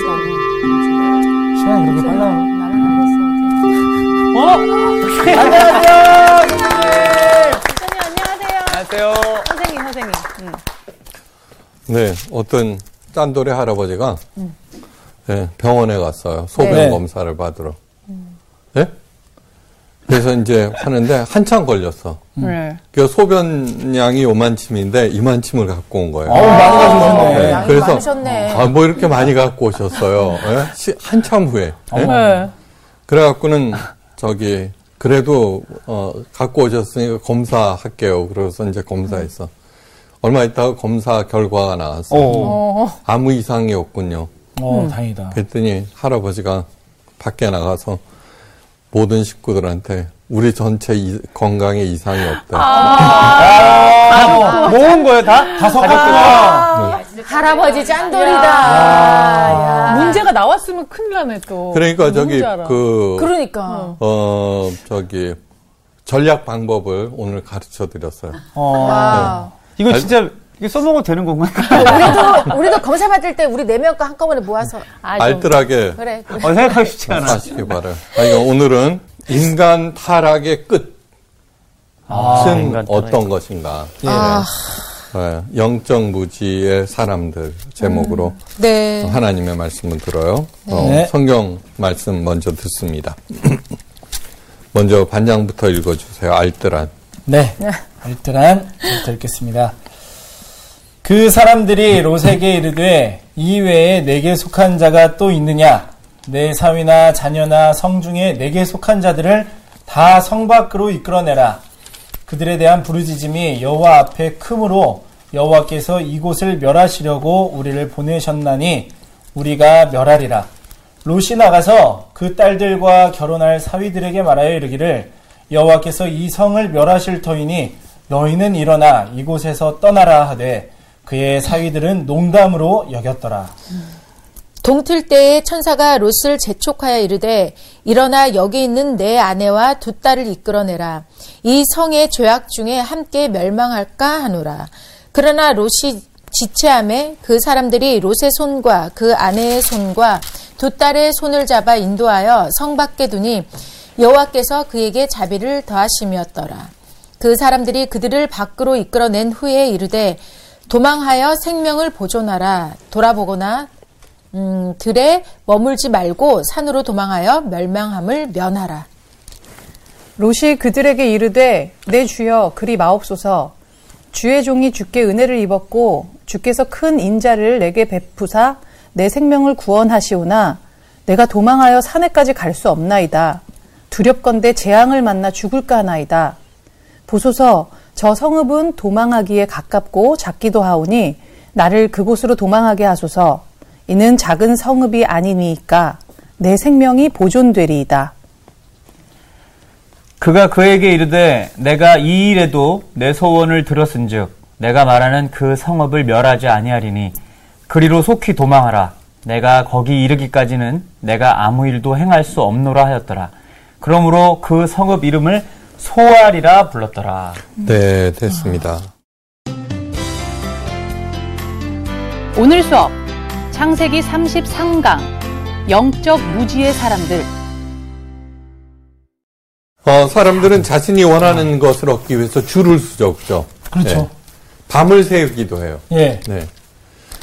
시간이 그렇게 빨라. 어? 안녕하세요. 선생님 안녕하세요. 안녕하세요. 선생님 선생님. 음. 네, 어떤 짠돌이 할아버지가 네, 병원에 갔어요. 소변 네. 검사를 받으러. 예? 그래서 이제 하는데 한참 걸렸어. 네. 그 소변량이 요만침인데 이만침을 갖고 온 거예요. 어우, 많이 가져오셨네. 네, 양이 그래서 많으셨네. 아, 뭐 이렇게 많이 갖고 오셨어요. 예? 시- 한참 후에. 예? 네. 그래갖고는 저기 그래도 어 갖고 오셨으니까 검사할게요. 그래서 이제 검사했어. 얼마 있다가 검사 결과가 나왔어. 오. 아무 이상이 없군요. 어, 다행이다. 그랬더니 할아버지가 밖에 나가서 모든 식구들한테 우리 전체 이- 건강에 이상이 없다. 아, 모은 거예요, 다? 다섯 가족구나. 할아버지 짠돌이다. 야. 문제가 나왔으면 큰일 나네 또. 그러니까 저기. 그 그러니까. 어 저기 전략 방법을 오늘 가르쳐 드렸어요. 어. 와. 이거 진짜 이게 써먹어도 되는 건가요? 우리도 우리도 검사 받을 때 우리 네명거 한꺼번에 모아서 아, 좀- 알뜰하게 그래. 그래. 어, 생각하기 쉽지 않아. 하시기 바라요. 그러니까 오늘은 인간 타락의 끝은 아, 어떤 것인가? 아, 네, 영적 무지의 사람들 제목으로 네. 하나님의 말씀을 들어요. 어, 네. 성경 말씀 먼저 듣습니다. 먼저 반장부터 읽어주세요. 알뜰한. 네. 알뜰한 부터 읽겠습니다. 그 사람들이 롯에게 이르되 이 외에 내게 속한 자가 또 있느냐? 내 사위나 자녀나 성 중에 내게 속한 자들을 다 성 밖으로 이끌어내라. 그들에 대한 부르짖음이 여호와 앞에 크므로 여호와께서 이곳을 멸하시려고 우리를 보내셨나니 우리가 멸하리라. 롯이 나가서 그 딸들과 결혼할 사위들에게 말하여 이르기를 여호와께서 이 성을 멸하실 터이니 너희는 일어나 이곳에서 떠나라 하되 그의 사위들은 농담으로 여겼더라. 동틀 때에 천사가 롯을 재촉하여 이르되 일어나 여기 있는 내 아내와 두 딸을 이끌어내라. 이 성의 죄악 중에 함께 멸망할까 하노라. 그러나 롯이 지체함에 그 사람들이 롯의 손과 그 아내의 손과 두 딸의 손을 잡아 인도하여 성 밖에 두니 여호와께서 그에게 자비를 더하심이었더라. 그 사람들이 그들을 밖으로 이끌어낸 후에 이르되 도망하여 생명을 보존하라. 돌아보거나 음, 들에 머물지 말고 산으로 도망하여 멸망함을 면하라. 롯이 그들에게 이르되 내 주여 그리 마옵소서 주의 종이 주께 은혜를 입었고 주께서 큰 인자를 내게 베푸사 내 생명을 구원하시오나 내가 도망하여 산에까지 갈 수 없나이다 두렵건대 재앙을 만나 죽을까 하나이다 보소서 저 성읍은 도망하기에 가깝고 작기도 하오니 나를 그곳으로 도망하게 하소서. 이는 작은 성읍이 아니니까 내 생명이 보존되리이다. 그가 그에게 이르되 내가 이 일에도 내 소원을 들었은즉 내가 말하는 그 성읍을 멸하지 아니하리니 그리로 속히 도망하라. 내가 거기 이르기까지는 내가 아무 일도 행할 수 없노라 하였더라. 그러므로 그 성읍 이름을 소알이라 불렀더라 네, 됐습니다. 오늘 수업 창세기 33강 영적 무지의 사람들 어, 사람들은 자신이 원하는 것을 얻기 위해서 줄을 서죠. 그렇죠. 네. 밤을 새우기도 해요. 예. 네.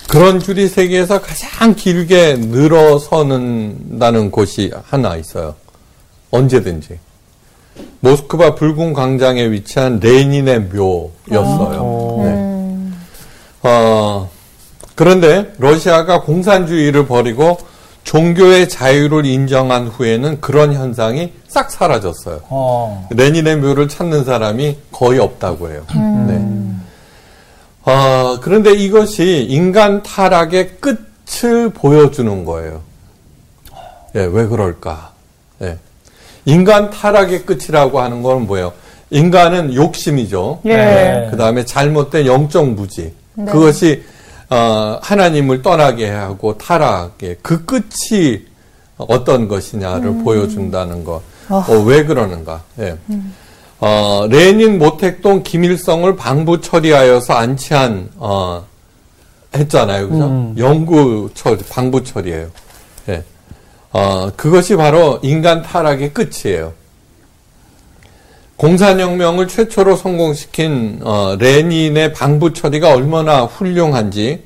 그런 줄이 세계에서 가장 길게 늘어서는다는 곳이 하나 있어요. 언제든지. 모스크바 붉은 광장에 위치한 레닌의 묘였어요. 네. 어, 그런데 러시아가 공산주의를 버리고 종교의 자유를 인정한 후에는 그런 현상이 싹 사라졌어요. 어. 레닌의 묘를 찾는 사람이 거의 없다고 해요. 네. 어, 그런데 이것이 인간 타락의 끝을 보여주는 거예요. 예, 왜 그럴까? 예. 인간 타락의 끝이라고 하는 건 뭐예요? 인간은 욕심이죠. 예. 그 다음에 잘못된 영적 무지. 그것이, 어, 하나님을 떠나게 하고 타락의 그 끝이 어떤 것이냐를 보여준다는 것. 어, 왜 그러는가? 예. 어, 레닌 모택동 김일성을 방부 처리하여서 안치한, 어, 했잖아요. 그죠? 영구 처리, 방부 처리예요. 예. 어, 그것이 바로 인간 타락의 끝이에요. 공산혁명을 최초로 성공시킨 어, 레닌의 방부 처리가 얼마나 훌륭한지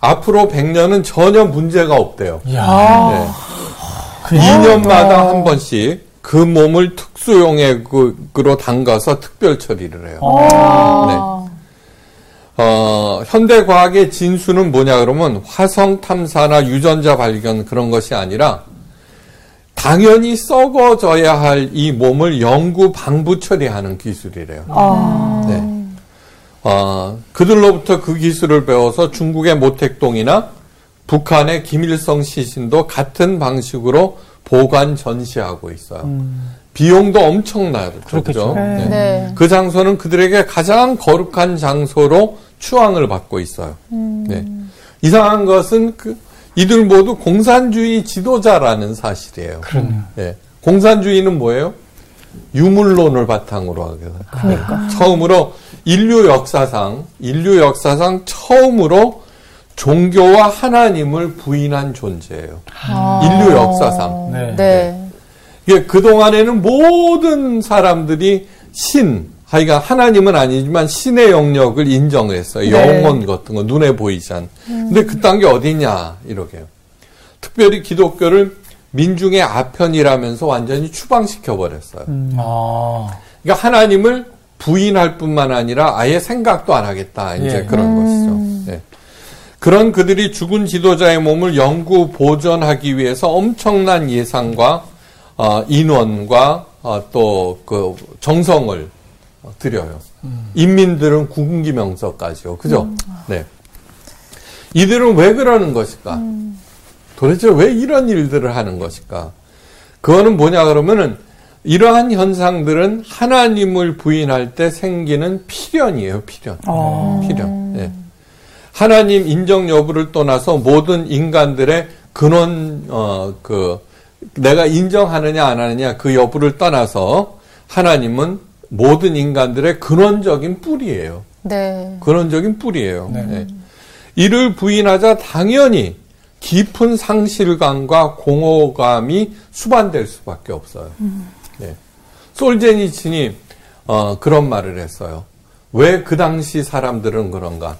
앞으로 100년은 전혀 문제가 없대요. 이야. 네. 그 2년마다 한 번씩 그 몸을 특수용액으로 담가서 특별 처리를 해요. 네. 어, 현대 과학의 진수는 뭐냐 그러면 화성 탐사나 유전자 발견 그런 것이 아니라 당연히 썩어져야 할 이 몸을 영구 방부 처리하는 기술이래요. 네. 어, 그들로부터 그 기술을 배워서 중국의 모택동이나 북한의 김일성 시신도 같은 방식으로 보관 전시하고 있어요. 비용도 엄청나죠. 그렇겠죠. 그죠? 네. 네. 그 장소는 그들에게 가장 거룩한 장소로 추앙을 받고 있어요. 네. 이상한 것은 그 이들 모두 공산주의 지도자라는 사실이에요. 그러네요. 네. 공산주의는 뭐예요? 유물론을 바탕으로 하게 돼요. 그러니까. 처음으로 인류 역사상 인류 역사상 처음으로 종교와 하나님을 부인한 존재예요. 인류 역사상. 네. 네. 이게 그동안에는 모든 사람들이 신, 하여간 하나님은 아니지만 신의 영역을 인정했어요. 네. 영혼 같은 거, 눈에 보이지 않는. 근데 그딴 게 어디냐, 이러게요. 특별히 기독교를 민중의 아편이라면서 완전히 추방시켜 버렸어요. 아. 그러니까 하나님을 부인할 뿐만 아니라 아예 생각도 안 하겠다. 이제 예. 그런 것이죠. 예. 그런 그들이 죽은 지도자의 몸을 영구 보존하기 위해서 엄청난 예산과 어, 인원과 어, 또그 정성을 어, 들여요. 인민들은 국기명서까지요. 그죠? 네. 이들은 왜 그러는 것일까? 도대체 왜 이런 일들을 하는 것일까? 그거는 뭐냐 그러면은 이러한 현상들은 하나님을 부인할 때 생기는 필연이에요, 필연. 필연. 예. 하나님 인정 여부를 떠나서 모든 인간들의 근원, 어, 그, 내가 인정하느냐 안 하느냐 그 여부를 떠나서 하나님은 모든 인간들의 근원적인 뿌리예요. 네. 근원적인 뿌리예요. 네. 예. 이를 부인하자 당연히 깊은 상실감과 공허감이 수반될 수밖에 없어요. 예. 솔제니친이 어, 그런 말을 했어요. 왜 그 당시 사람들은 그런가?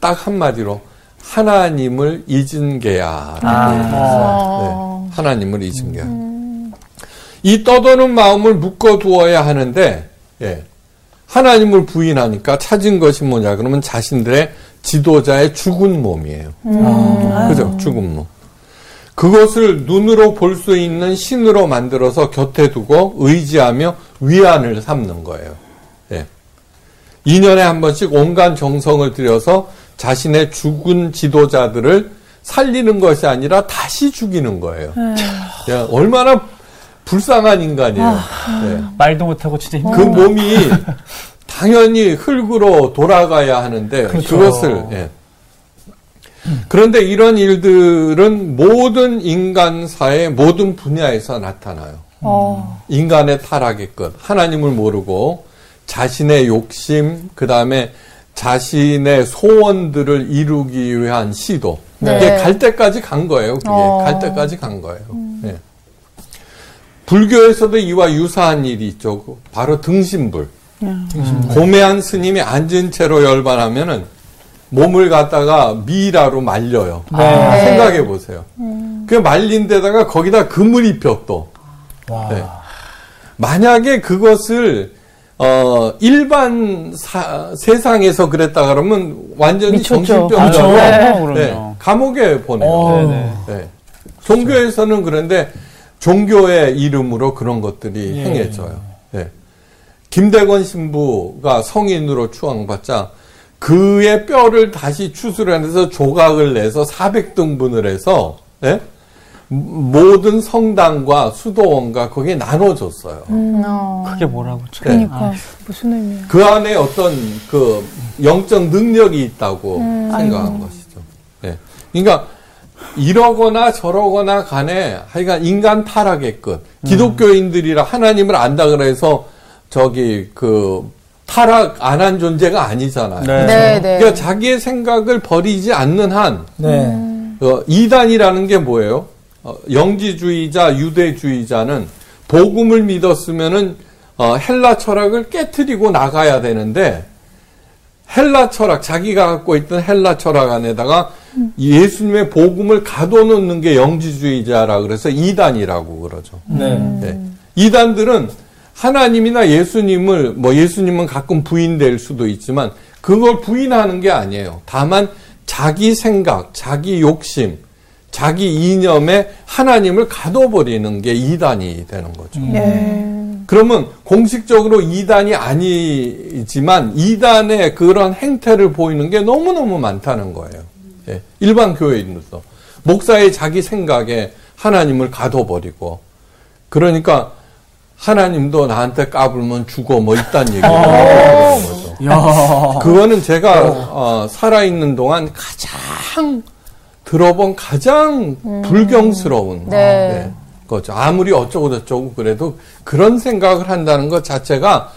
딱 한마디로 하나님을 잊은 게야라고 얘기했어요. 네. 하나님을 잊은 게야. 이 떠도는 마음을 묶어두어야 하는데 예. 하나님을 부인하니까 찾은 것이 뭐냐 그러면 자신들의 지도자의 죽은 몸이에요. 그죠? 죽은 몸. 그것을 눈으로 볼 수 있는 신으로 만들어서 곁에 두고 의지하며 위안을 삼는 거예요. 예. 2년에 한 번씩 온갖 정성을 들여서 자신의 죽은 지도자들을 살리는 것이 아니라 다시 죽이는 거예요. 야, 얼마나 불쌍한 인간이에요. 예. 말도 못하고 진짜 힘그 몸이 당연히 흙으로 돌아가야 하는데 그 그렇죠. 것을 예. 그런데 이런 일들은 모든 인간사의 모든 분야에서 나타나요. 어. 인간의 타락의 끝, 하나님을 모르고 자신의 욕심, 그 다음에 자신의 소원들을 이루기 위한 시도. 네. 이게 갈 때까지 간 거예요. 그게 어. 갈 때까지 간 거예요. 예. 불교에서도 이와 유사한 일이 있죠. 바로 등신불. 고매한 스님이 앉은 채로 열반하면은 몸을 갖다가 미라로 말려요. 네. 생각해 보세요. 그 말린 데다가 거기다 금을 입혀 또. 와. 네. 만약에 그것을 어 일반 사- 세상에서 그랬다 그러면 완전히. 정신병자로 그렇죠. 네. 네. 감옥에 보내요. 어. 네네. 네. 종교에서는 그런데 종교의 이름으로 그런 것들이 예. 행해져요. 네. 김대건 신부가 성인으로 추앙받자 그의 뼈를 다시 추스려내서 조각을 내서 400등분을 해서 예? 모든 성당과 수도원과 거기에 나눠줬어요. 그게 뭐라고 참. 네. 그러니까 무슨 의미야? 그 안에 어떤 그 영적 능력이 있다고 생각한 것이죠. 네. 그러니까 이러거나 저러거나 간에 하여간 인간 타락의 끝. 기독교인들이라 하나님을 안다 그래서 저기 그 타락 안 한 존재가 아니잖아요. 네. 네, 네. 그러니까 자기의 생각을 버리지 않는 한 네. 어, 이단이라는 게 뭐예요? 어, 영지주의자, 유대주의자는 복음을 믿었으면은 어, 헬라 철학을 깨뜨리고 나가야 되는데 헬라 철학, 자기가 갖고 있던 헬라 철학 안에다가 예수님의 복음을 가둬놓는 게 영지주의자라 그래서 이단이라고 그러죠. 네. 네. 이단들은 하나님이나 예수님을 뭐 예수님은 가끔 부인될 수도 있지만 그걸 부인하는 게 아니에요. 다만 자기 생각, 자기 욕심, 자기 이념에 하나님을 가둬버리는 게 이단이 되는 거죠. 그러면 공식적으로 이단이 아니지만 이단의 그런 행태를 보이는 게 너무너무 많다는 거예요. 예, 일반 교회인으로서. 목사의 자기 생각에 하나님을 가둬버리고. 그러니까 하나님도 나한테 까불면 죽어 뭐 이딴 얘기를 하는 거죠. 야. 그거는 제가 어, 살아있는 동안 가장 들어본 가장 불경스러운 네. 거죠. 아무리 어쩌고 저쩌고 그래도 그런 생각을 한다는 것 자체가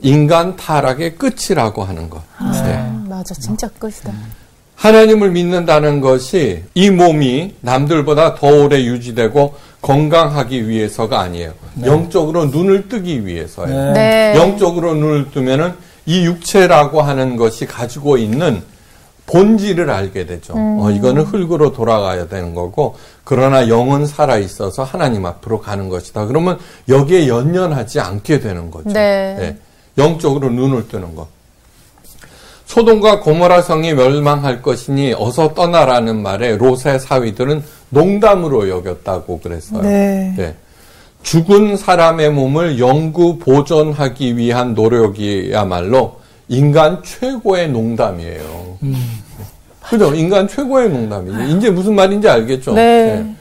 인간 타락의 끝이라고 하는 것. 네. 맞아, 진짜 끝이다. 하나님을 믿는다는 것이 이 몸이 남들보다 더 오래 유지되고 건강하기 위해서가 아니에요. 영적으로 눈을 뜨기 위해서예요. 네. 영적으로 눈을 뜨면은 이 육체라고 하는 것이 가지고 있는 본질을 알게 되죠. 어, 이거는 흙으로 돌아가야 되는 거고, 그러나 영은 살아 있어서 하나님 앞으로 가는 것이다. 그러면 여기에 연연하지 않게 되는 거죠. 네. 예, 영적으로 눈을 뜨는 것. 소돔과 고모라 성이 멸망할 것이니 어서 떠나라는 말에 롯의 사위들은 농담으로 여겼다고 그랬어요. 네. 네. 죽은 사람의 몸을 영구 보존하기 위한 노력이야말로 인간 최고의 농담이에요. 그죠? 인간 최고의 농담이죠. 이제 무슨 말인지 알겠죠? 네.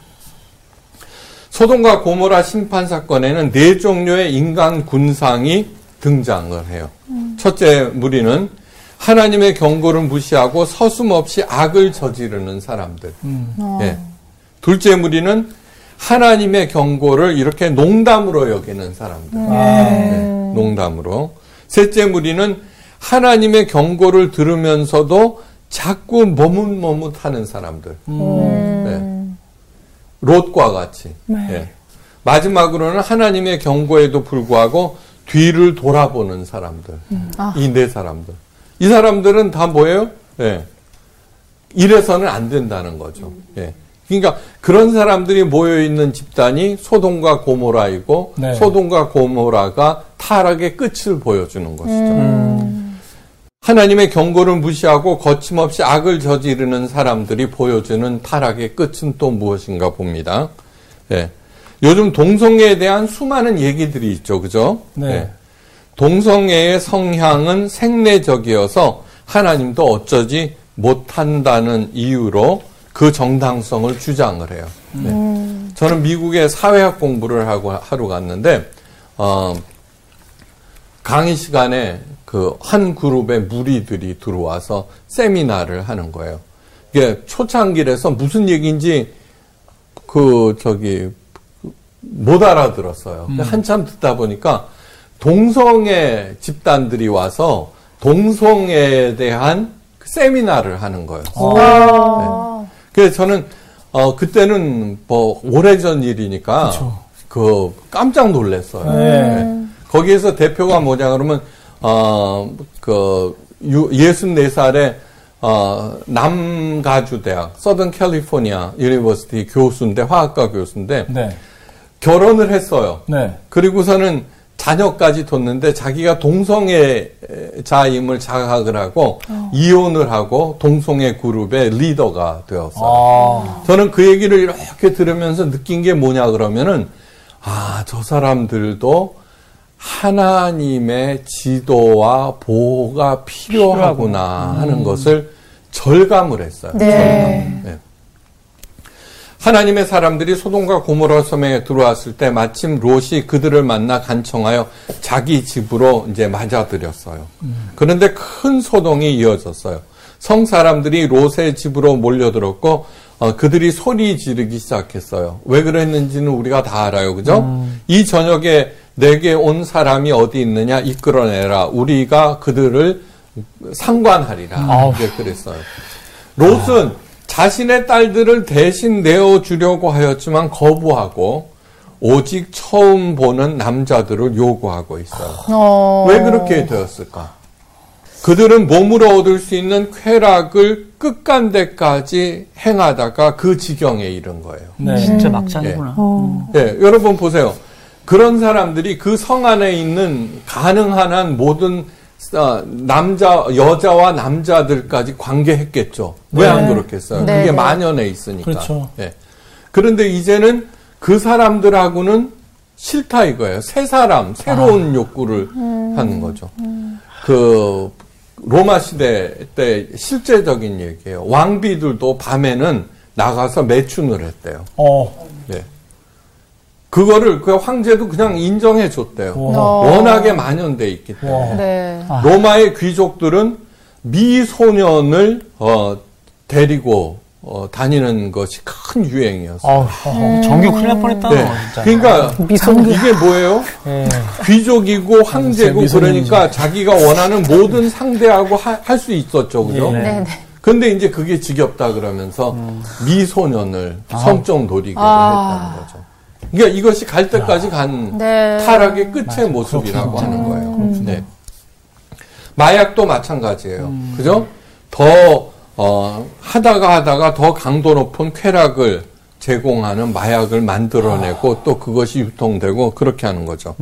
소돔과 고모라 심판 사건에는 네 종류의 인간 군상이 등장을 해요. 첫째 무리는 하나님의 경고를 무시하고 서슴없이 악을 저지르는 사람들. 예. 둘째 무리는 하나님의 경고를 이렇게 농담으로 여기는 사람들. 네, 농담으로. 셋째 무리는 하나님의 경고를 들으면서도 자꾸 머뭇머뭇하는 사람들. 네. 롯과 같이. 예. 마지막으로는 하나님의 경고에도 불구하고 뒤를 돌아보는 사람들. 이네 사람들. 이 사람들은 다 뭐예요? 예. 이래서는 안 된다는 거죠. 예. 그러니까 그런 사람들이 모여 있는 집단이 소돔과 고모라이고 네. 소돔과 고모라가 타락의 끝을 보여주는 것이죠. 하나님의 경고를 무시하고 거침없이 악을 저지르는 사람들이 보여주는 타락의 끝은 또 무엇인가 봅니다. 예. 요즘 동성애에 대한 수많은 얘기들이 있죠. 그죠? 네. 예. 동성애의 성향은 생내적이어서 하나님도 어쩌지 못한다는 이유로 그 정당성을 주장을 해요. 네. 저는 미국에 사회학 공부를 하고 하러 갔는데 어, 강의 시간에 그 한 그룹의 무리들이 들어와서 세미나를 하는 거예요. 이게 초창기라서 무슨 얘기인지 그 저기 못 알아들었어요. 한참 듣다 보니까 동성애 집단들이 와서 동성애에 대한 그 세미나를 하는 거예요. 네. 그래서 저는 어 그때는 뭐 오래전 일이니까 그 깜짝 놀랐어요. 네. 거기에서 대표가 뭐냐 그러면 어그 64살의 어 남가주 대학 Southern California University 교수인데 화학과 교수인데 네. 결혼을 했어요. 네. 그리고서는 자녀까지 뒀는데 자기가 동성애자임을 자각을 하고 이혼을 하고 동성애 그룹의 리더가 되었어요. 아. 저는 그 얘기를 이렇게 들으면서 느낀 게 뭐냐 그러면은 아, 저 사람들도 하나님의 지도와 보호가 필요하구나 하는 것을 절감을 했어요. 네. 절감. 네. 하나님의 사람들이 소돔과 고모라 섬에 들어왔을 때 마침 롯이 그들을 만나 간청하여 자기 집으로 이제 맞아들였어요. 그런데 큰 소동이 이어졌어요. 성 사람들이 롯의 집으로 몰려들었고 어, 그들이 소리 지르기 시작했어요. 왜 그랬는지는 우리가 다 알아요. 그죠? 이 저녁에 내게 온 사람이 어디 있느냐 이끌어내라. 우리가 그들을 상관하리라. 아우. 이제 그랬어요. 롯은 자신의 딸들을 대신 내어주려고 하였지만 거부하고 오직 처음 보는 남자들을 요구하고 있어요. 어. 왜 그렇게 되었을까? 그들은 몸으로 얻을 수 있는 쾌락을 끝간데까지 행하다가 그 지경에 이른 거예요. 네. 진짜 막장이구나. 예, 여러분 보세요. 그런 사람들이 그 성 안에 있는 가능한 한 모든 어, 남자, 여자와 남자들까지 관계했겠죠. 왜안 그렇겠어요? 네. 그게 만연해 있으니까. 그렇죠. 예. 그런데 이제는 그 사람들하고는 싫다 이거예요. 새 사람, 새로운 욕구를 하는 거죠. 그 로마 시대 때 실제적인 얘기예요. 왕비들도 밤에는 나가서 매춘을 했대요. 어. 네. 그거를 그 황제도 그냥 인정해 줬대요. 와. 어. 워낙에 만연돼 있기 때문에. 와. 네. 로마의 귀족들은 미소년을 어, 데리고 어, 다니는 것이 큰 유행이었어요. 어, 정규 큰일 날 뻔했다. 네. 진짜. 그러니까 미소년. 이게 뭐예요? 예. 귀족이고 황제고. 그러니까 자기가 원하는 모든 상대하고 할 수 있었죠, 그죠? 예. 네, 네. 근데 이제 그게 지겹다 그러면서 미소년을 성적 놀이기를 아. 했다는 거죠. 그러니까 이것이 갈 때까지 간 네. 타락의 끝의 모습이라고 하는 거예요. 네. 마약도 마찬가지예요. 그죠? 더 어, 하다가 하다가 더 강도 높은 쾌락을 제공하는 마약을 만들어내고 또 그것이 유통되고 그렇게 하는 거죠.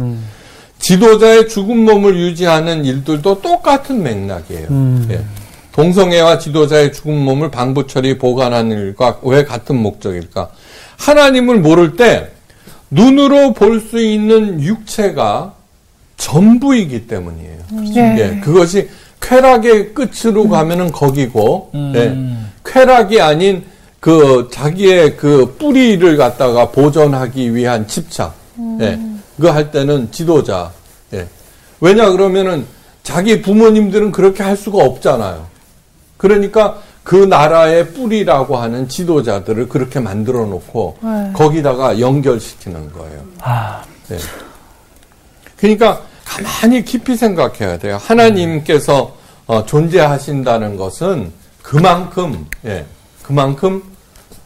지도자의 죽은 몸을 유지하는 일들도 똑같은 맥락이에요. 예. 동성애와 지도자의 죽은 몸을 방부처리 보관하는 일과 왜 같은 목적일까? 하나님을 모를 때 눈으로 볼 수 있는 육체가 전부이기 때문이에요. 네. 예, 그것이 쾌락의 끝으로 가면은 거기고, 예, 쾌락이 아닌 그 자기의 그 뿌리를 갖다가 보존하기 위한 집착, 예, 그거 할 때는 지도자, 예. 왜냐 그러면은 자기 부모님들은 그렇게 할 수가 없잖아요. 그러니까 그 나라의 뿌리라고 하는 지도자들을 그렇게 만들어 놓고 거기다가 연결시키는 거예요. 네. 그러니까 가만히 깊이 생각해야 돼요. 하나님께서 어, 존재하신다는 것은 그만큼 예, 그만큼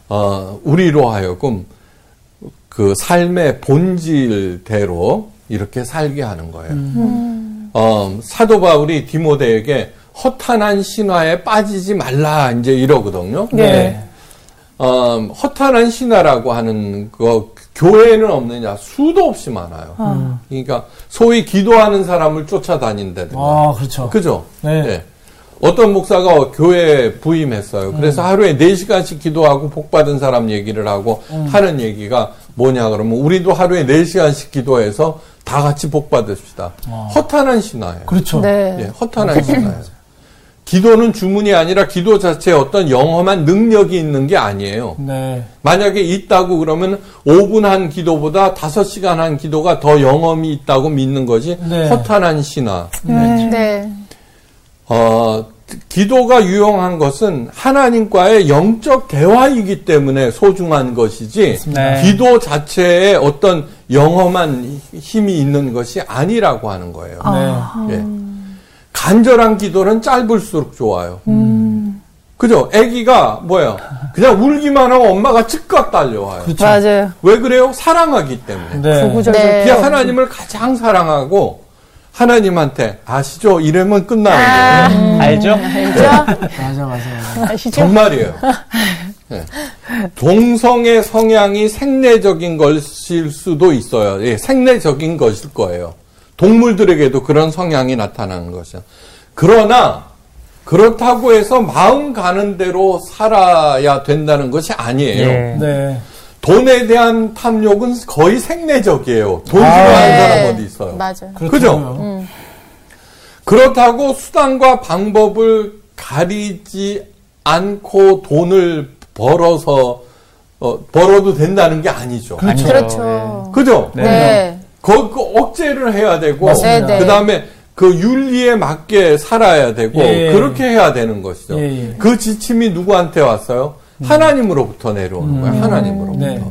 어, 우리로 하여금 그 삶의 본질대로 이렇게 살게 하는 거예요. 어, 사도 바울이 디모데에게 허탄한 신화에 빠지지 말라 이제 이러거든요. 네. 어, 허탄한 신화라고 하는 거 교회에는 없느냐 수도 없이 많아요. 그러니까 소위 기도하는 사람을 쫓아다닌다든가. 아, 그렇죠. 그죠? 네. 예. 어떤 목사가 교회에 부임했어요. 그래서 하루에 4시간씩 기도하고 복받은 사람 얘기를 하고 하는 얘기가 뭐냐 그러면 우리도 하루에 4시간씩 기도해서 다 같이 복받읍시다. 허탄한 신화예요. 그렇죠. 네. 예, 허탄한 신화예요. 기도는 주문이 아니라 기도 자체에 어떤 영험한 능력이 있는 게 아니에요. 네. 만약에 있다고 그러면 5분 한 기도보다 5시간 한 기도가 더 영험이 있다고 믿는 것이 네. 허탄한 신화. 네. 어, 기도가 유용한 것은 하나님과의 영적 대화이기 때문에 소중한 것이지 네. 기도 자체에 어떤 영험한 힘이 있는 것이 아니라고 하는 거예요. 네. 예. 간절한 기도는 짧을수록 좋아요. 그죠? 아기가 뭐야? 그냥 울기만 하면 엄마가 즉각 달려와요. 그렇죠. 맞아요. 왜 그래요? 사랑하기 때문에. 네. 구구절절. 네. 그게 하나님을 가장 사랑하고 하나님한테 아시죠? 이러면 끝나는 거예요. 알죠? 맞아, 맞아, 맞아. 아시죠? 정말이에요. 네. 동성의 성향이 생내적인 것일 수도 있어요. 예, 생내적인 것일 거예요. 동물들에게도 그런 성향이 나타나는 것이죠. 그러나 그렇다고 해서 마음 가는 대로 살아야 된다는 것이 아니에요. 예. 네. 돈에 대한 탐욕은 거의 생내적이에요. 돈 아, 싫어하는 네. 사람 어디 있어요? 맞아요. 그렇죠. 그렇다고 수단과 방법을 가리지 않고 돈을 벌어서 어, 벌어도 된다는 게 아니죠. 그렇죠. 그렇죠. 그죠? 네. 그, 그 억제를 해야 되고 맞습니다. 네, 네. 그다음에 그 윤리에 맞게 살아야 되고 예. 그렇게 해야 되는 것이죠. 예, 예. 그 지침이 누구한테 왔어요? 하나님으로부터 내려오는 거예요. 하나님으로부터. 네.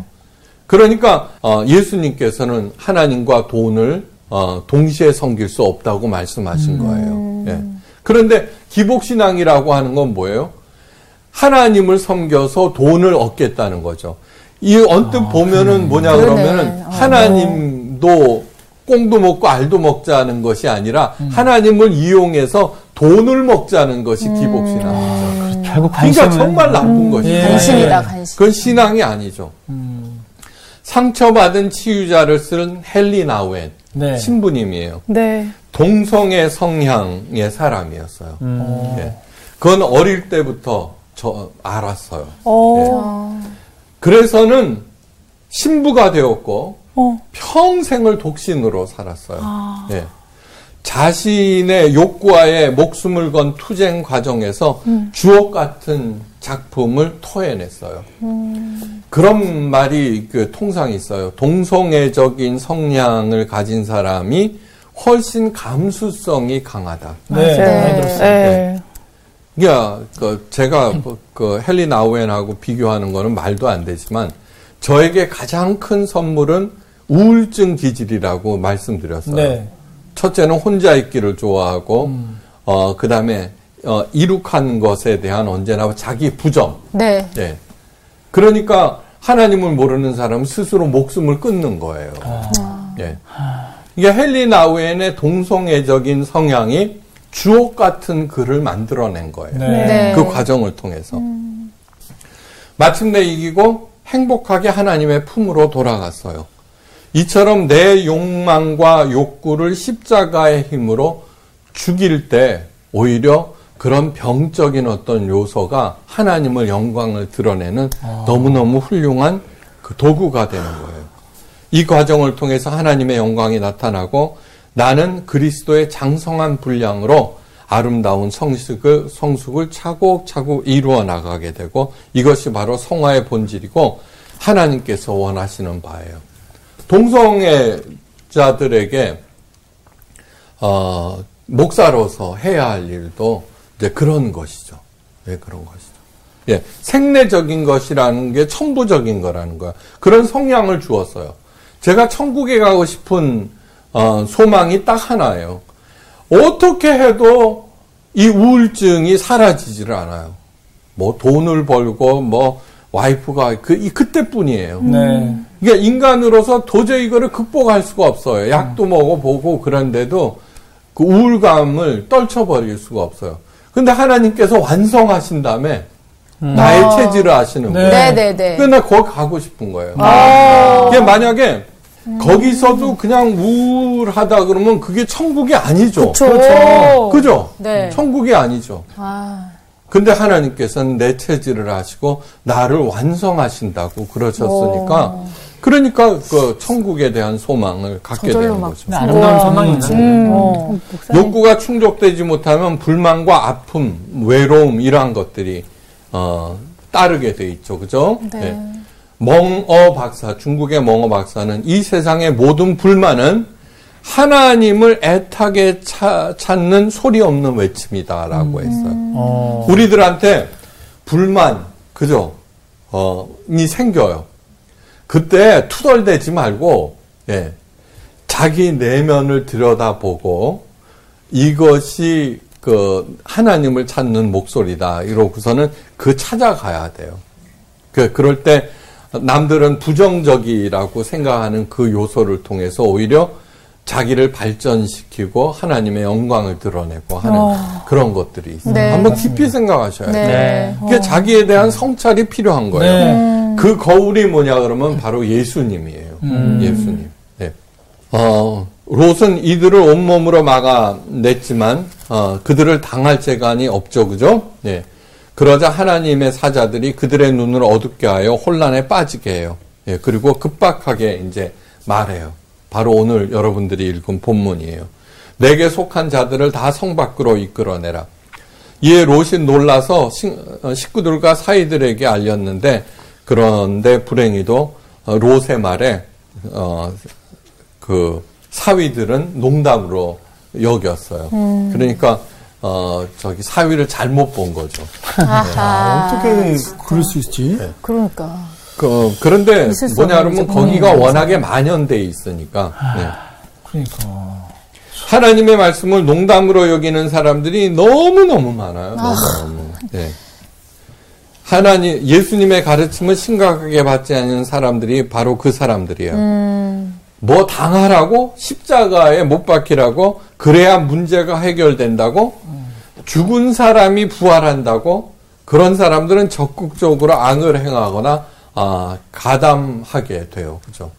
그러니까 어, 예수님께서는 하나님과 돈을 어, 동시에 섬길 수 없다고 말씀하신 거예요. 예. 그런데 기복신앙이라고 하는 건 뭐예요? 하나님을 섬겨서 돈을 얻겠다는 거죠. 이 언뜻 보면은 뭐냐 그러네. 그러면은 어. 하나님 도 꽁도 먹고 알도 먹자는 것이 아니라 음. 하나님을 이용해서 돈을 먹자는 것이 기복신앙이죠. 결국 그러니까 관심은 정말 나쁜 것이죠. 예. 간신이다, 간신. 그건 신앙이 아니죠. 음. 상처받은 치유자를 쓴 헨리 나우엔 네. 신부님이에요. 네. 동성애 성향의 사람이었어요. 음. 예. 그건 어릴 때부터 저 알았어요. 어. 그래서는 신부가 되었고 어. 평생을 독신으로 살았어요. 예. 자신의 욕구와의 목숨을 건 투쟁 과정에서 주옥 같은 작품을 토해냈어요. 그런 말이 그 통상 있어요. 동성애적인 성향을 가진 사람이 훨씬 감수성이 강하다. 네. 많이 들었어요. 네. 그러니까 그 제가 그- 그 헨리 나우엔하고 비교하는 거는 말도 안 되지만 저에게 가장 큰 선물은 우울증 기질이라고 말씀드렸어요. 네. 첫째는 혼자 있기를 좋아하고 어 그다음에 어 이룩한 것에 대한 언제나 자기 부정. 네. 예. 그러니까 하나님을 모르는 사람은 스스로 목숨을 끊는 거예요. 예. 이게 헨리 나우엔의 동성애적인 성향이 주옥 같은 글을 만들어낸 거예요. 네. 네. 그 과정을 통해서. 마침내 이기고 행복하게 하나님의 품으로 돌아갔어요. 이처럼 내 욕망과 욕구를 십자가의 힘으로 죽일 때 오히려 그런 병적인 어떤 요소가 하나님을 영광을 드러내는 너무너무 훌륭한 그 도구가 되는 거예요. 이 과정을 통해서 하나님의 영광이 나타나고 나는 그리스도의 장성한 분량으로 아름다운 성숙을, 성숙을 차곡차곡 이루어 나가게 되고 이것이 바로 성화의 본질이고 하나님께서 원하시는 바예요. 동성애자들에게 어, 목사로서 해야 할 일도 이제 그런 것이죠. 예, 그런 것이죠. 예, 생내적인 것이라는 게 천부적인 거라는 거야. 그런 성향을 주었어요. 제가 천국에 가고 싶은 어, 소망이 딱 하나예요. 어떻게 해도 이 우울증이 사라지지를 않아요. 뭐 돈을 벌고 뭐 와이프가 그이 그때뿐이에요. 네. 그러니까 인간으로서 도저히 이거를 극복할 수가 없어요. 약도 먹어보고 그런데도 그 우울감을 떨쳐버릴 수가 없어요. 근데 하나님께서 완성하신 다음에 나의 체질을 아시는 거예요. 네, 네, 네. 그래서 나 거기 가고 싶은 거예요. 아. 이게 만약에 거기서도 그냥 우울하다 그러면 그게 천국이 아니죠. 그쵸. 그렇죠. 그죠? 네. 천국이 아니죠. 아, 근데 하나님께서는 내 체질을 아시고 나를 완성하신다고 그러셨으니까 그러니까 그 천국에 대한 소망을 갖게 되는 막 거죠. 아름다운 소망이네. 음. 어. 욕구가 충족되지 못하면 불만과 아픔, 외로움 이러한 것들이 어, 따르게 돼 있죠. 그죠? 네. 멍어 박사, 중국의 멍어 박사는 이 세상의 모든 불만은 하나님을 애타게 차- 찾는 소리 없는 외침이다라고 했어요. 어. 우리들한테 불만, 그죠? 어, 이 생겨요. 그때 투덜대지 말고, 예. 자기 내면을 들여다보고, 이것이 그, 하나님을 찾는 목소리다. 이러고서는 그 찾아가야 돼요. 그, 그럴 때 남들은 부정적이라고 생각하는 그 요소를 통해서 오히려 자기를 발전시키고 하나님의 영광을 드러내고 하는 그런 것들이 있어요. 네. 한번 깊이 생각하셔야 돼요. 네. 그게 자기에 대한 성찰이 필요한 거예요. 네. 그 거울이 뭐냐 그러면 바로 예수님이에요. 예수님. 네. 어, 롯은 이들을 온몸으로 막아냈지만 어, 그들을 당할 재간이 없죠, 그죠? 네. 그러자 하나님의 사자들이 그들의 눈을 어둡게 하여 혼란에 빠지게 해요. 예, 그리고 급박하게 이제 말해요. 바로 오늘 여러분들이 읽은 본문이에요. 내게 속한 자들을 다 성 밖으로 이끌어내라. 이에 롯이 놀라서 식- 어, 식구들과 사이들에게 알렸는데 그런데 불행히도 어, 롯의 말에 어, 그 사위들은 농담으로 여겼어요. 그러니까 어, 저기 사위를 잘못 본 거죠. 아하. 어떻게 그럴 수 있지? 그러니까. 그, 그런데 있을 수 뭐냐 없는 그러면 거죠. 거기가 워낙에 만연돼 있으니까 네. 그러니까. 하나님의 말씀을 농담으로 여기는 사람들이 너무 너무 많아요. 너무 너무. 네. 하나님 예수님의 가르침을 심각하게 받지 않는 사람들이 바로 그 사람들이에요. 뭐 당하라고 십자가에 못 박히라고 그래야 문제가 해결된다고 죽은 사람이 부활한다고 그런 사람들은 적극적으로 악을 행하거나 아, 가담하게 돼요. 그죠?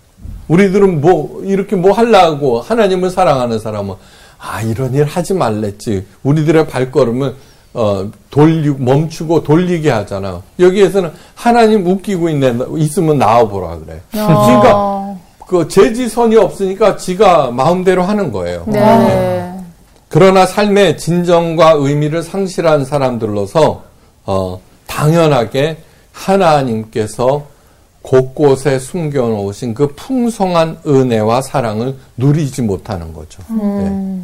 우리들은 뭐 이렇게 뭐 하려고 하나님을 사랑하는 사람은 아 이런 일 하지 말랬지. 우리들의 발걸음을 어, 돌리고 멈추고 돌리게 하잖아. 여기에서는 하나님 웃기고 있네 있으면 나와 보라 그래. 그러니까 그 재지선이 없으니까 지가 마음대로 하는 거예요. 네. 그러나 삶의 진정과 의미를 상실한 사람들로서 어, 당연하게 하나님께서 곳곳에 숨겨놓으신 그 풍성한 은혜와 사랑을 누리지 못하는 거죠. 네.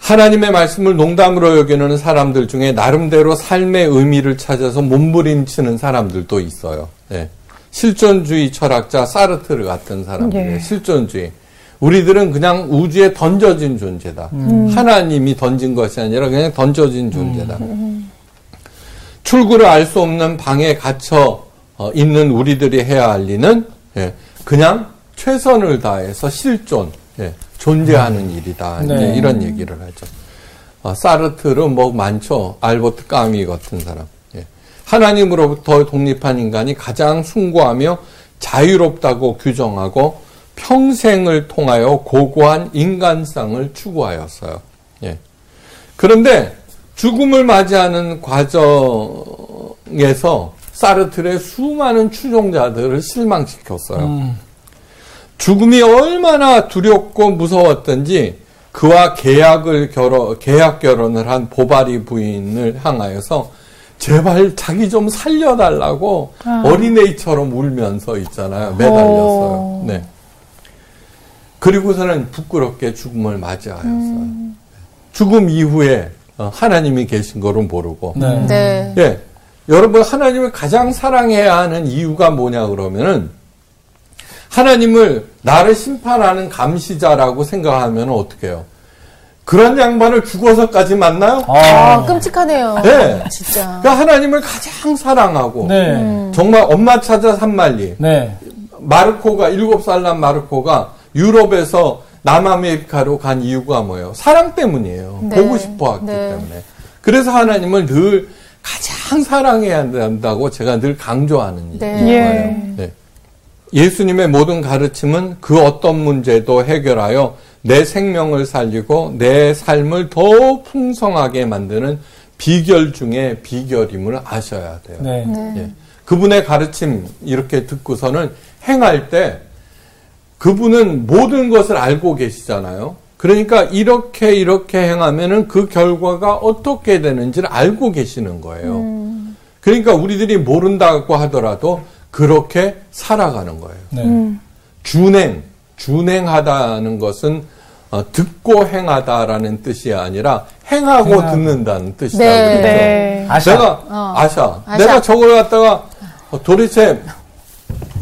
하나님의 말씀을 농담으로 여기는 사람들 중에 나름대로 삶의 의미를 찾아서 몸부림치는 사람들도 있어요. 네. 실존주의 철학자 사르트르 같은 사람들의 예. 실존주의. 우리들은 그냥 우주에 던져진 존재다. 하나님이 던진 것이 아니라 그냥 던져진 존재다. 출구를 알 수 없는 방에 갇혀 어, 있는 우리들이 해야 할 일은 예, 그냥 최선을 다해서 실존, 예, 존재하는 일이다. 이제 네. 이런 얘기를 하죠. 어, 사르트르 뭐 많죠. 알버트 까미 같은 사람. 예. 하나님으로부터 독립한 인간이 가장 숭고하며 자유롭다고 규정하고 평생을 통하여 고고한 인간상을 추구하였어요. 예. 그런데 죽음을 맞이하는 과정에서 사르트르의 수많은 추종자들을 실망시켰어요. 죽음이 얼마나 두렵고 무서웠던지 그와 계약을 결혼, 계약 결혼을 한 보바리 부인을 향하여서 제발 자기 좀 살려달라고 어린애처럼 울면서 있잖아요. 매달렸어요. 네. 그리고서는 부끄럽게 죽음을 맞이하였어요. 죽음 이후에 어, 하나님이 계신 거를 모르고 네. 네. 예. 여러분, 하나님을 가장 사랑해야 하는 이유가 뭐냐, 그러면은, 하나님을 나를 심판하는 감시자라고 생각하면 어떻게 해요? 그런 양반을 죽어서까지 만나요? 아, 끔찍하네요. 네. 진짜. 그러니까 하나님을 가장 사랑하고, 네. 정말 엄마 찾아 산말리, 네. 마르코가, 일곱 살 난 마르코가 유럽에서 남아메리카로 간 이유가 뭐예요? 사랑 때문이에요. 네. 보고 싶어 했기 네. 때문에. 그래서 하나님을 늘 가장 사랑해야 한다고 제가 늘 강조하는 네. 거예요. 예. 네. 예수님의 모든 가르침은 그 어떤 문제도 해결하여 내 생명을 살리고 내 삶을 더 풍성하게 만드는 비결 중에 비결임을 아셔야 돼요. 네. 예. 그분의 가르침 이렇게 듣고서는 행할 때 그분은 모든 것을 알고 계시잖아요. 그러니까 이렇게 이렇게 행하면은 그 결과가 어떻게 되는지를 알고 계시는 거예요. 그러니까 우리들이 모른다고 하더라도 그렇게 살아가는 거예요. 네. 준행, 준행하다는 것은 어, 듣고 행하다라는 뜻이 아니라 행하고 행하고. 듣는다는 뜻이다. 네. 그랬죠. 네. 아샤. 내가 어. 아샤. 아샤. 내가 저걸 갖다가 어, 도대체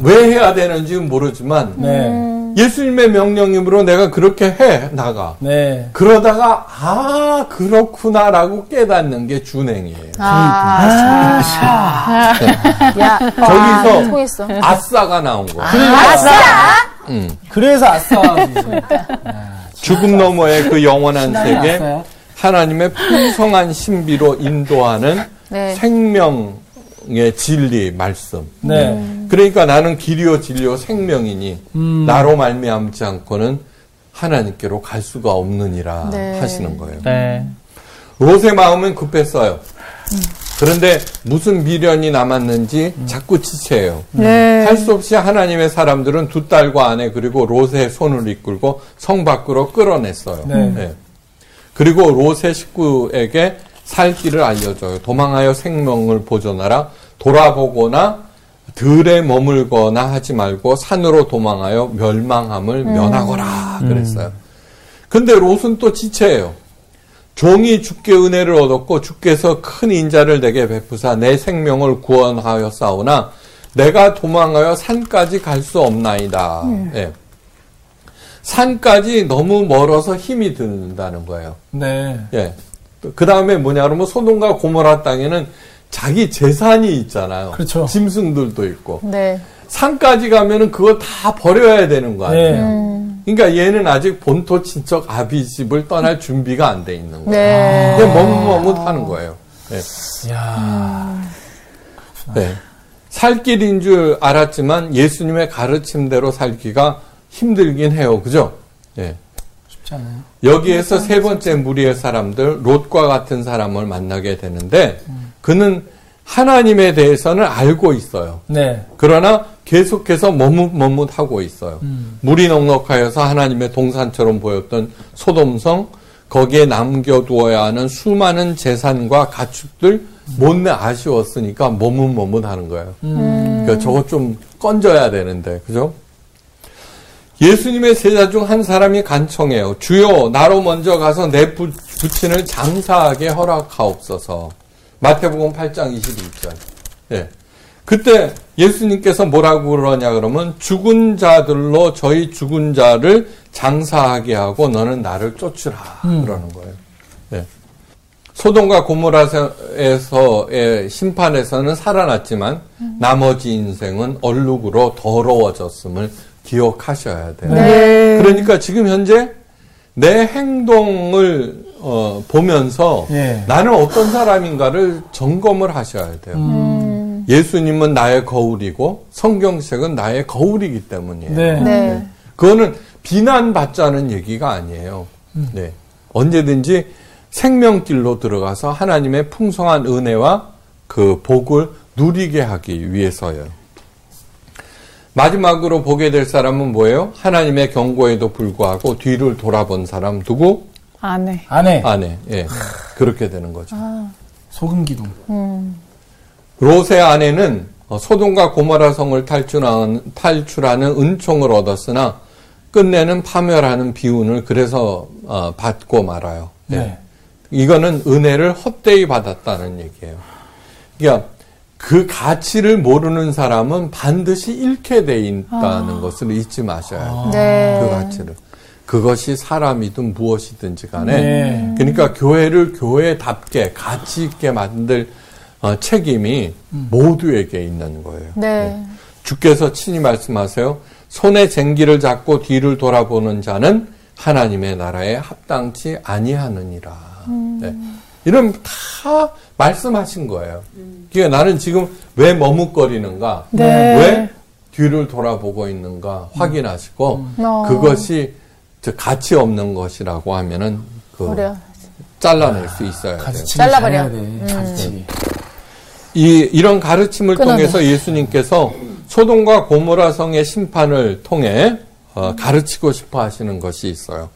왜 해야 되는지는 모르지만 네. 예수님의 명령이므로 내가 그렇게 해 나가. 네. 그러다가 아 그렇구나라고 깨닫는 게 준행이에요. 아, 야, 저기서 아, 통했어. 아싸가 나온 거. 음. 그래서 아싸. 죽음 너머의 그 영원한 세계, 아싸요? 하나님의 풍성한 신비로 인도하는 네. 생명 의 진리 말씀. 네. 그러니까 나는 길이요 진리요 생명이니 음. 나로 말미암지 않고는 하나님께로 갈 수가 없느니라 네. 하시는 거예요. 네. 롯의 마음은 급했어요. 그런데 무슨 미련이 남았는지 자꾸 지체해요. 네. 할수 없이 하나님의 사람들은 두 딸과 아내 그리고 롯의 손을 이끌고 성 밖으로 끌어냈어요. 네. 네. 그리고 롯의 식구에게 살 길을 알려줘요. 도망하여 생명을 보존하라. 돌아보거나 들에 머물거나 하지 말고 산으로 도망하여 멸망함을 면하거라. 그랬어요. 근데 롯은 또 지체해요. 종이 주께 은혜를 얻었고 주께서 큰 인자를 내게 베푸사 내 생명을 구원하여 싸우나 내가 도망하여 산까지 갈 수 없나이다. 예. 산까지 너무 멀어서 힘이 든다는 거예요. 네. 예. 그 다음에 뭐냐 그러면 소돔과 고모라 땅에는 자기 재산이 있잖아요. 그렇죠. 짐승들도 있고. 네. 산까지 가면은 그거 다 버려야 되는 거 아니에요. 네. 그러니까 얘는 아직 본토 친척 아비 집을 떠날 준비가 안 돼 있는 거예요. 네. 그냥 머뭇머뭇하는 거예요. 네. 야 네. 살 길인 줄 알았지만 예수님의 가르침대로 살기가 힘들긴 해요. 그죠? 예. 쉽지 않아요. 여기에서 세 번째 무리의 사람들, 롯과 같은 사람을 만나게 되는데, 그는 하나님에 대해서는 알고 있어요. 네. 그러나 계속해서 머뭇머뭇하고 있어요. 물이 넉넉하여서 하나님의 동산처럼 보였던 소돔성, 거기에 남겨두어야 하는 수많은 재산과 가축들 못내 아쉬웠으니까 머뭇머뭇하는 거예요. 그러니까 저거 좀 건져야 되는데, 그죠? 예수님의 제자 중 한 사람이 간청해요. 주여, 나로 먼저 가서 내 부, 부친을 장사하게 허락하옵소서. 마태복음 8장 22절. 예. 그때 예수님께서 뭐라고 그러냐 그러면 죽은 자들로 저희 죽은 자를 장사하게 하고 너는 나를 쫓으라 그러는 거예요. 예. 소돔과 고모라에서의 심판에서는 살아났지만 나머지 인생은 얼룩으로 더러워졌음을 기억하셔야 돼요. 네. 그러니까 지금 현재 내 행동을 어, 보면서 예. 나는 어떤 사람인가를 점검을 하셔야 돼요. 음. 예수님은 나의 거울이고 성경책은 나의 거울이기 때문이에요. 네. 네. 그거는 비난받자는 얘기가 아니에요. 음. 네. 언제든지 생명길로 들어가서 하나님의 풍성한 은혜와 그 복을 누리게 하기 위해서요. 마지막으로 보게 될 사람은 뭐예요? 하나님의 경고에도 불구하고 뒤를 돌아본 사람 누구? 아내. 아내 아내. 예. 그렇게 되는 거죠. 소금 기둥. 롯의 아내는 어, 소돔과 고모라 성을 탈출하는, 탈출하는 은총을 얻었으나 끝내는 파멸하는 비운을 그래서 어, 받고 말아요. 예. 네. 이거는 은혜를 헛되이 받았다는 얘기예요. 그러니까 그 가치를 모르는 사람은 반드시 잃게 돼 있다는 것을 잊지 마셔야 돼요. 네. 그 가치를. 그것이 사람이든 무엇이든지 간에 네. 그러니까 교회를 교회답게 가치 있게 만들 어, 책임이 모두에게 있는 거예요. 네. 주께서 친히 말씀하세요. 손에 쟁기를 잡고 뒤를 돌아보는 자는 하나님의 나라에 합당치 아니하느니라. 네. 이런 다 말씀하신 거예요. 그러니까 나는 지금 왜 머뭇거리는가? 네. 왜 뒤를 돌아보고 있는가 확인하시고 어. 그것이 저 가치 없는 것이라고 하면은 그. 잘라낼 수 있어야 돼요. 잘라버려. 돼. 가르치기. 이 이런 가르침을 끊어내. 통해서 예수님께서 소돔과 고모라 성의 심판을 통해 어, 가르치고 싶어 하시는 것이 있어요.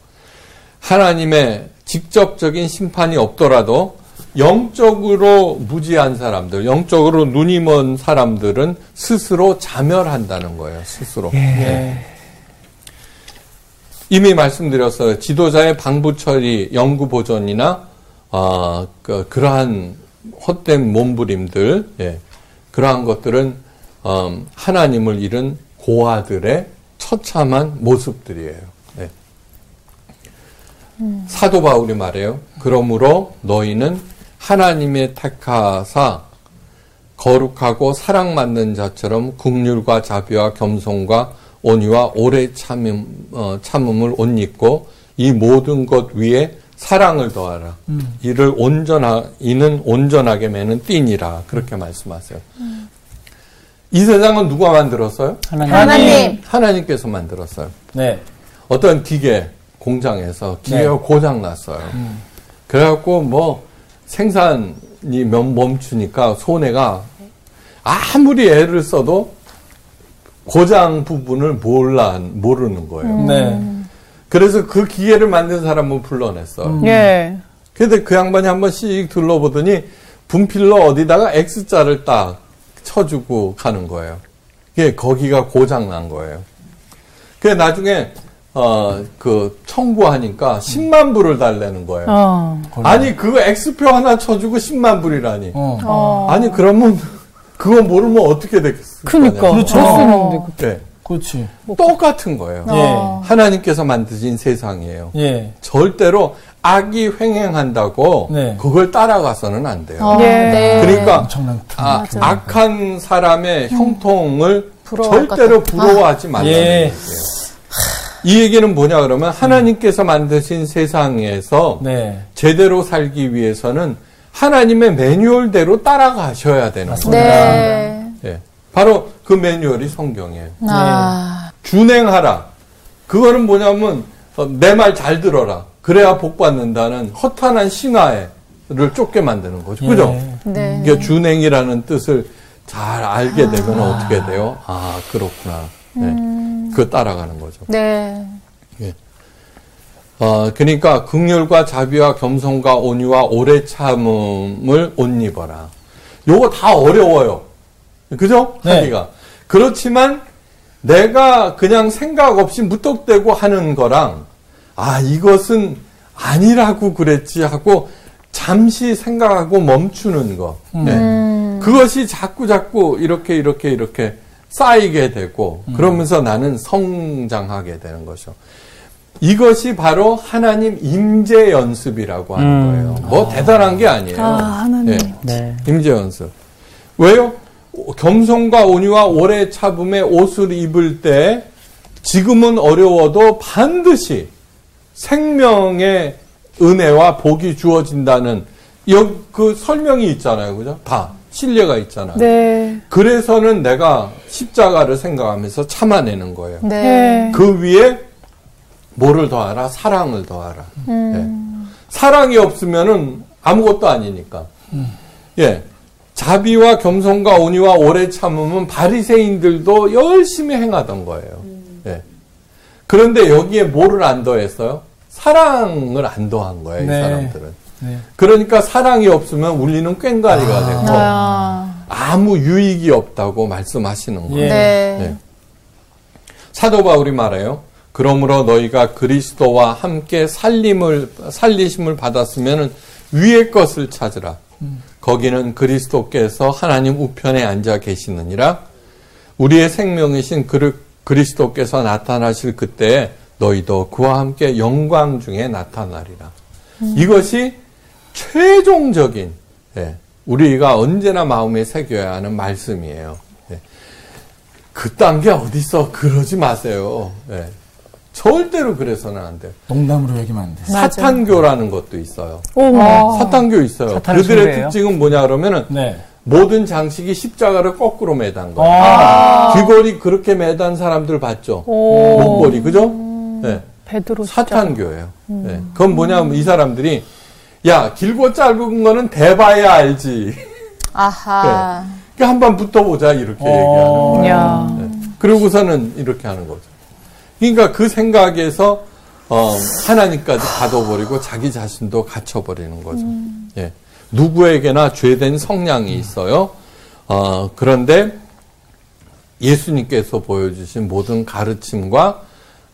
하나님의 직접적인 심판이 없더라도 영적으로 무지한 사람들, 영적으로 눈이 먼 사람들은 스스로 자멸한다는 거예요. 스스로. 예. 이미 말씀드렸어요. 지도자의 방부 처리, 연구 보존이나 어, 그, 그러한 헛된 몸부림들, 예, 그러한 것들은 음, 하나님을 잃은 고아들의 처참한 모습들이에요. 예. 사도 바울이 말해요. 그러므로 너희는 하나님의 택하사 거룩하고 사랑받는 자처럼 국률과 자비와 겸손과 온유와 오래 참음, 어, 참음을 옷 입고 이 모든 것 위에 사랑을 더하라. 이를 온전하, 이는 온전하게 매는 띠니라. 그렇게 말씀하세요. 이 세상은 누가 만들었어요? 하나님. 하나님. 하나님 께서 만들었어요. 네. 어떤 기계 공장에서 기계가 네. 고장 났어요. 그래갖고 뭐 생산이 멈- 멈추니까 손해가 아무리 애를 써도 고장 부분을 몰라 모르는 거예요. 네. 그래서 그 기계를 만든 사람을 불러냈어요. 예. 근데 그 양반이 한번 씩 둘러보더니 분필로 어디다가 X자를 딱 쳐주고 가는 거예요. 그게 거기가 고장 난 거예요. 그래 나중에 어 그 청구하니까 10만 불을 달래는 거예요. 어. 아니 그거 X표 하나 쳐주고 10만 불이라니. 어. 어. 아니 그러면 그거 모르면 어떻게 되겠어요? 그니까. 그렇죠. 못 쓰는데. 그- 네. 그렇지. 똑같은 거예요. 예. 하나님께서 만드신 세상이에요. 예. 절대로 악이 횡행한다고 네. 그걸 따라가서는 안 돼요. 어, 예. 네. 그러니까 엄청난 아, 악한 사람의 형통을 것 절대로. 부러워하지 말라는 예. 얘기예요. 이 얘기는 뭐냐 그러면 하나님께서 만드신 세상에서 네. 제대로 살기 위해서는 하나님의 매뉴얼대로 따라가셔야 되는 거예요. 네. 예. 바로 그 매뉴얼이 성경이에요. 아, 준행하라. 그거는 뭐냐면 어, 내말 잘 들어라. 그래야 복 받는다는 허탄한 신화를 쫓게 만드는 거죠. 그죠? 예. 네. 이게 준행이라는 뜻을 잘 알게 되면 어떻게 돼요? 아, 그렇구나. 네. 그거 따라가는 거죠. 네. 어, 그러니까 극률과 자비와 겸손과 온유와 오래 참음을 옷 입어라. 요거 다 어려워요. 그죠? 네. 하기가. 그렇지만 내가 그냥 생각 없이 무턱대고 하는 거랑 아, 이것은 아니라고 그랬지 하고 잠시 생각하고 멈추는 거. 네. 그것이 자꾸 자꾸 이렇게 이렇게 이렇게 쌓이게 되고 그러면서 나는 성장하게 되는 거죠. 이것이 바로 하나님 임재 연습이라고 하는 음. 거예요. 뭐 대단한 게 아니에요. 아, 하나님. 예. 네. 임재 연습. 왜요? 겸손과 온유와 오래 참음의 옷을 입을 때 지금은 어려워도 반드시 생명의 은혜와 복이 주어진다는 여- 그 설명이 있잖아요. 그죠? 다 신뢰가 있잖아요. 네. 그래서는 내가 십자가를 생각하면서 참아내는 거예요. 네. 네. 그 위에 뭐를 더하라? 사랑을 더하라. 예. 사랑이 없으면은 아무것도 아니니까. 예. 자비와 겸손과 온유와 오래 참음은 바리새인들도 열심히 행하던 거예요. 예. 그런데 여기에 뭐를 안 더했어요? 사랑을 안 더한 거예요, 네. 이 사람들은. 네. 그러니까 사랑이 없으면 우리는 꽹과리가 되고 아, 아무 유익이 없다고 말씀하시는 거예요. 예. 네. 네. 사도 바울이 말해요. 그러므로 너희가 그리스도와 함께 살림을 살리심을 받았으면 위의 것을 찾으라. 거기는 그리스도께서 하나님 우편에 앉아 계시느니라. 우리의 생명이신 그르, 그리스도께서 나타나실 그때에 너희도 그와 함께 영광 중에 나타나리라. 이것이 최종적인 예, 우리가 언제나 마음에 새겨야 하는 말씀이에요. 예. 그딴 게 어딨어. 그러지 마세요. 예. 절대로 그래서는 안 돼요. 농담으로 얘기하면 안 돼. 사탄교라는 것도 있어요. 어머. 사탄교 있어요. 그들의? 특징은 뭐냐 그러면은 네. 모든 장식이 십자가를 거꾸로 매단 거예요. 아. 귀걸이 그렇게 매단 사람들 봤죠? 오. 목걸이 그죠? 네. 베드로 진짜. 사탄교예요. 네. 그건 뭐냐면 이 사람들이 야 길고 짧은 거는 대봐야 알지. 아하. 그러니까 한번 붙어보자 이렇게 어. 얘기하는 거예요. 야. 네. 그러고서는 이렇게 하는 거죠. 그러니까 그 생각에서 어, 하나님까지 가둬버리고 자기 자신도 갇혀버리는 거죠. 예. 누구에게나 죄된 성향이 있어요. 어, 그런데 예수님께서 보여주신 모든 가르침과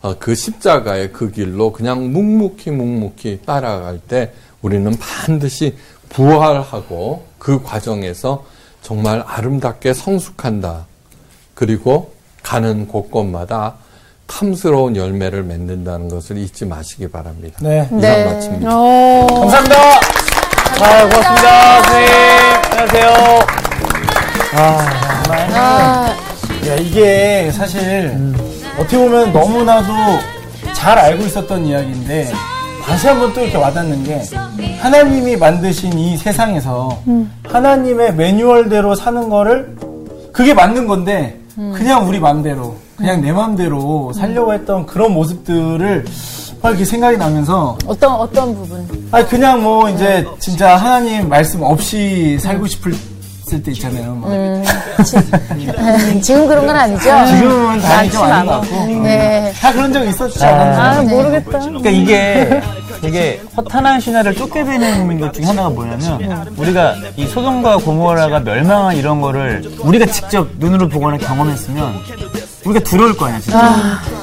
어, 그 십자가의 그 길로 그냥 묵묵히 묵묵히 따라갈 때 우리는 반드시 부활하고 그 과정에서 정말 아름답게 성숙한다. 그리고 가는 곳곳마다 탐스러운 열매를 맺는다는 것을 잊지 마시기 바랍니다. 네. 이상 네. 마칩니다. 어. 감사합니다. 아, 고맙습니다, 선생님. 안녕하세요. 아, 야, 이게 사실 어떻게 보면 너무나도 잘 알고 있었던 이야기인데 다시 한번 또 이렇게 와닿는 게 하나님이 만드신 이 세상에서 하나님의 매뉴얼대로 사는 거를 그게 맞는 건데 그냥 우리 맘대로 그냥 내 맘대로 살려고 했던 그런 모습들을 막 이렇게 생각이 나면서 어떤, 어떤 부분? 아 그냥 뭐 이제 진짜 하나님 말씀 없이 살고 싶을 때 있잖아요. 막 지금 그런 건 아니죠? 지금은 다행히 좀 아닌 것. 같고 네. 다 그런 적 있었지 않았나? 아, 모르겠다. 그러니까 이게 되게 허탄한 신화를 쫓겨내는 것 중에 하나가 뭐냐면 우리가 이 소돔과 고모라가 멸망한 이런 거를 우리가 직접 눈으로 보거나 경험했으면 우리가 두려울 거 아니야 진짜.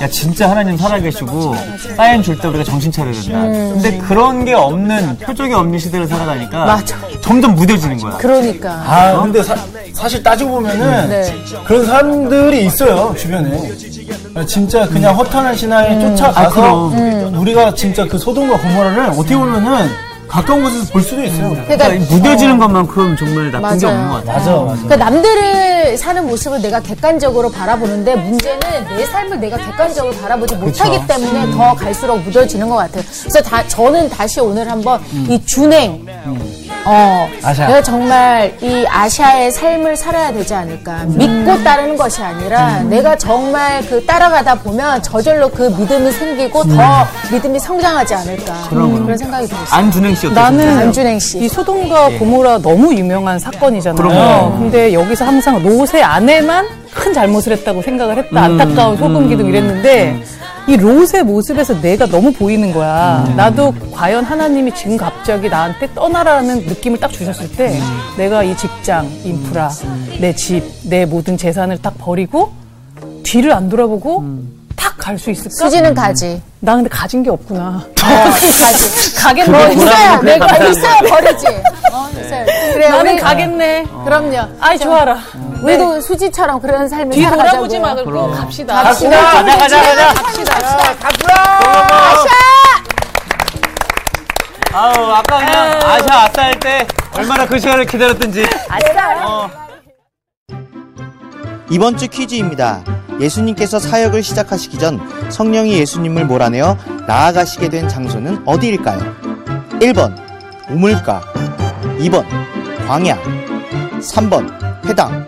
야 진짜 하나님 살아계시고 사인 줄 때 우리가 정신 차려야 된다. 근데 그런 게 없는 표적이 없는 시대를 살아가니까 맞아. 점점 무뎌지는 거야. 그러니까. 아 근데 사, 실 따지고 보면은 네. 그런 사람들이 있어요 주변에. 진짜 그냥 허탄한 신앙에 쫓아가서 우리가 진짜 그 소돔과 고모라를 어떻게 보면은 가까운 곳에서 볼 수도 있어요. 우리가. 그러니까 무뎌지는 것만큼 정말 나쁜 게 맞아요. 없는 것 같아요. 맞아, 맞아. 그러니까 남들을 사는 모습을 내가 객관적으로 바라보는데 문제는 내 삶을 내가 객관적으로 바라보지 못하기 때문에 더 갈수록 무뎌지는 것 같아요. 그래서 다, 저는 다시 오늘 한번 이 준행, 어, 아샤. 내가 정말 이 아샤의 삶을 살아야 되지 않을까. 믿고 따르는 것이 아니라 내가 정말 그 따라가다 보면 저절로 그 믿음이 생기고 더 믿음이 성장하지 않을까. 그런 생각이 들었어요. 안준행 씨 어떠세요? 나는 안준행 씨. 이 소돔과 고모라 너무 유명한 사건이잖아요. 그럼요. 근데 여기서 항상 롯의 아내만 큰 잘못을 했다고 생각을 했다. 안타까운 소금 기둥 이랬는데 이 롯의 모습에서 내가 너무 보이는 거야. 나도 과연 하나님이 지금 갑자기 나한테 떠나라는 느낌을 딱 주셨을 때 내가 이 직장, 인프라, 내 집, 내 모든 재산을 딱 버리고 뒤를 안 돌아보고 탁 갈 수 있을까? 수지는 가지. 나 근데 가진 게 없구나. 가지. 가겠네. 뭐 있어야 내가. 있어야 버리지. 어, 있어야. 그래 나는 우리 가겠네. 그럼요. 아이 좋아라. 우리도 수지처럼 그런 삶을 뒤. 돌아보지 말고 갑시다. 갑시다. 가자, 가자, 가자. 아우, 아까 그냥 아샤 아싸 할 때 얼마나 그 시간을 기다렸던지. 이번 주 퀴즈입니다. 예수님께서 사역을 시작하시기 전 성령이 예수님을 몰아내어 나아가시게 된 장소는 어디일까요? 1번 우물가 2번 광야 3번 회당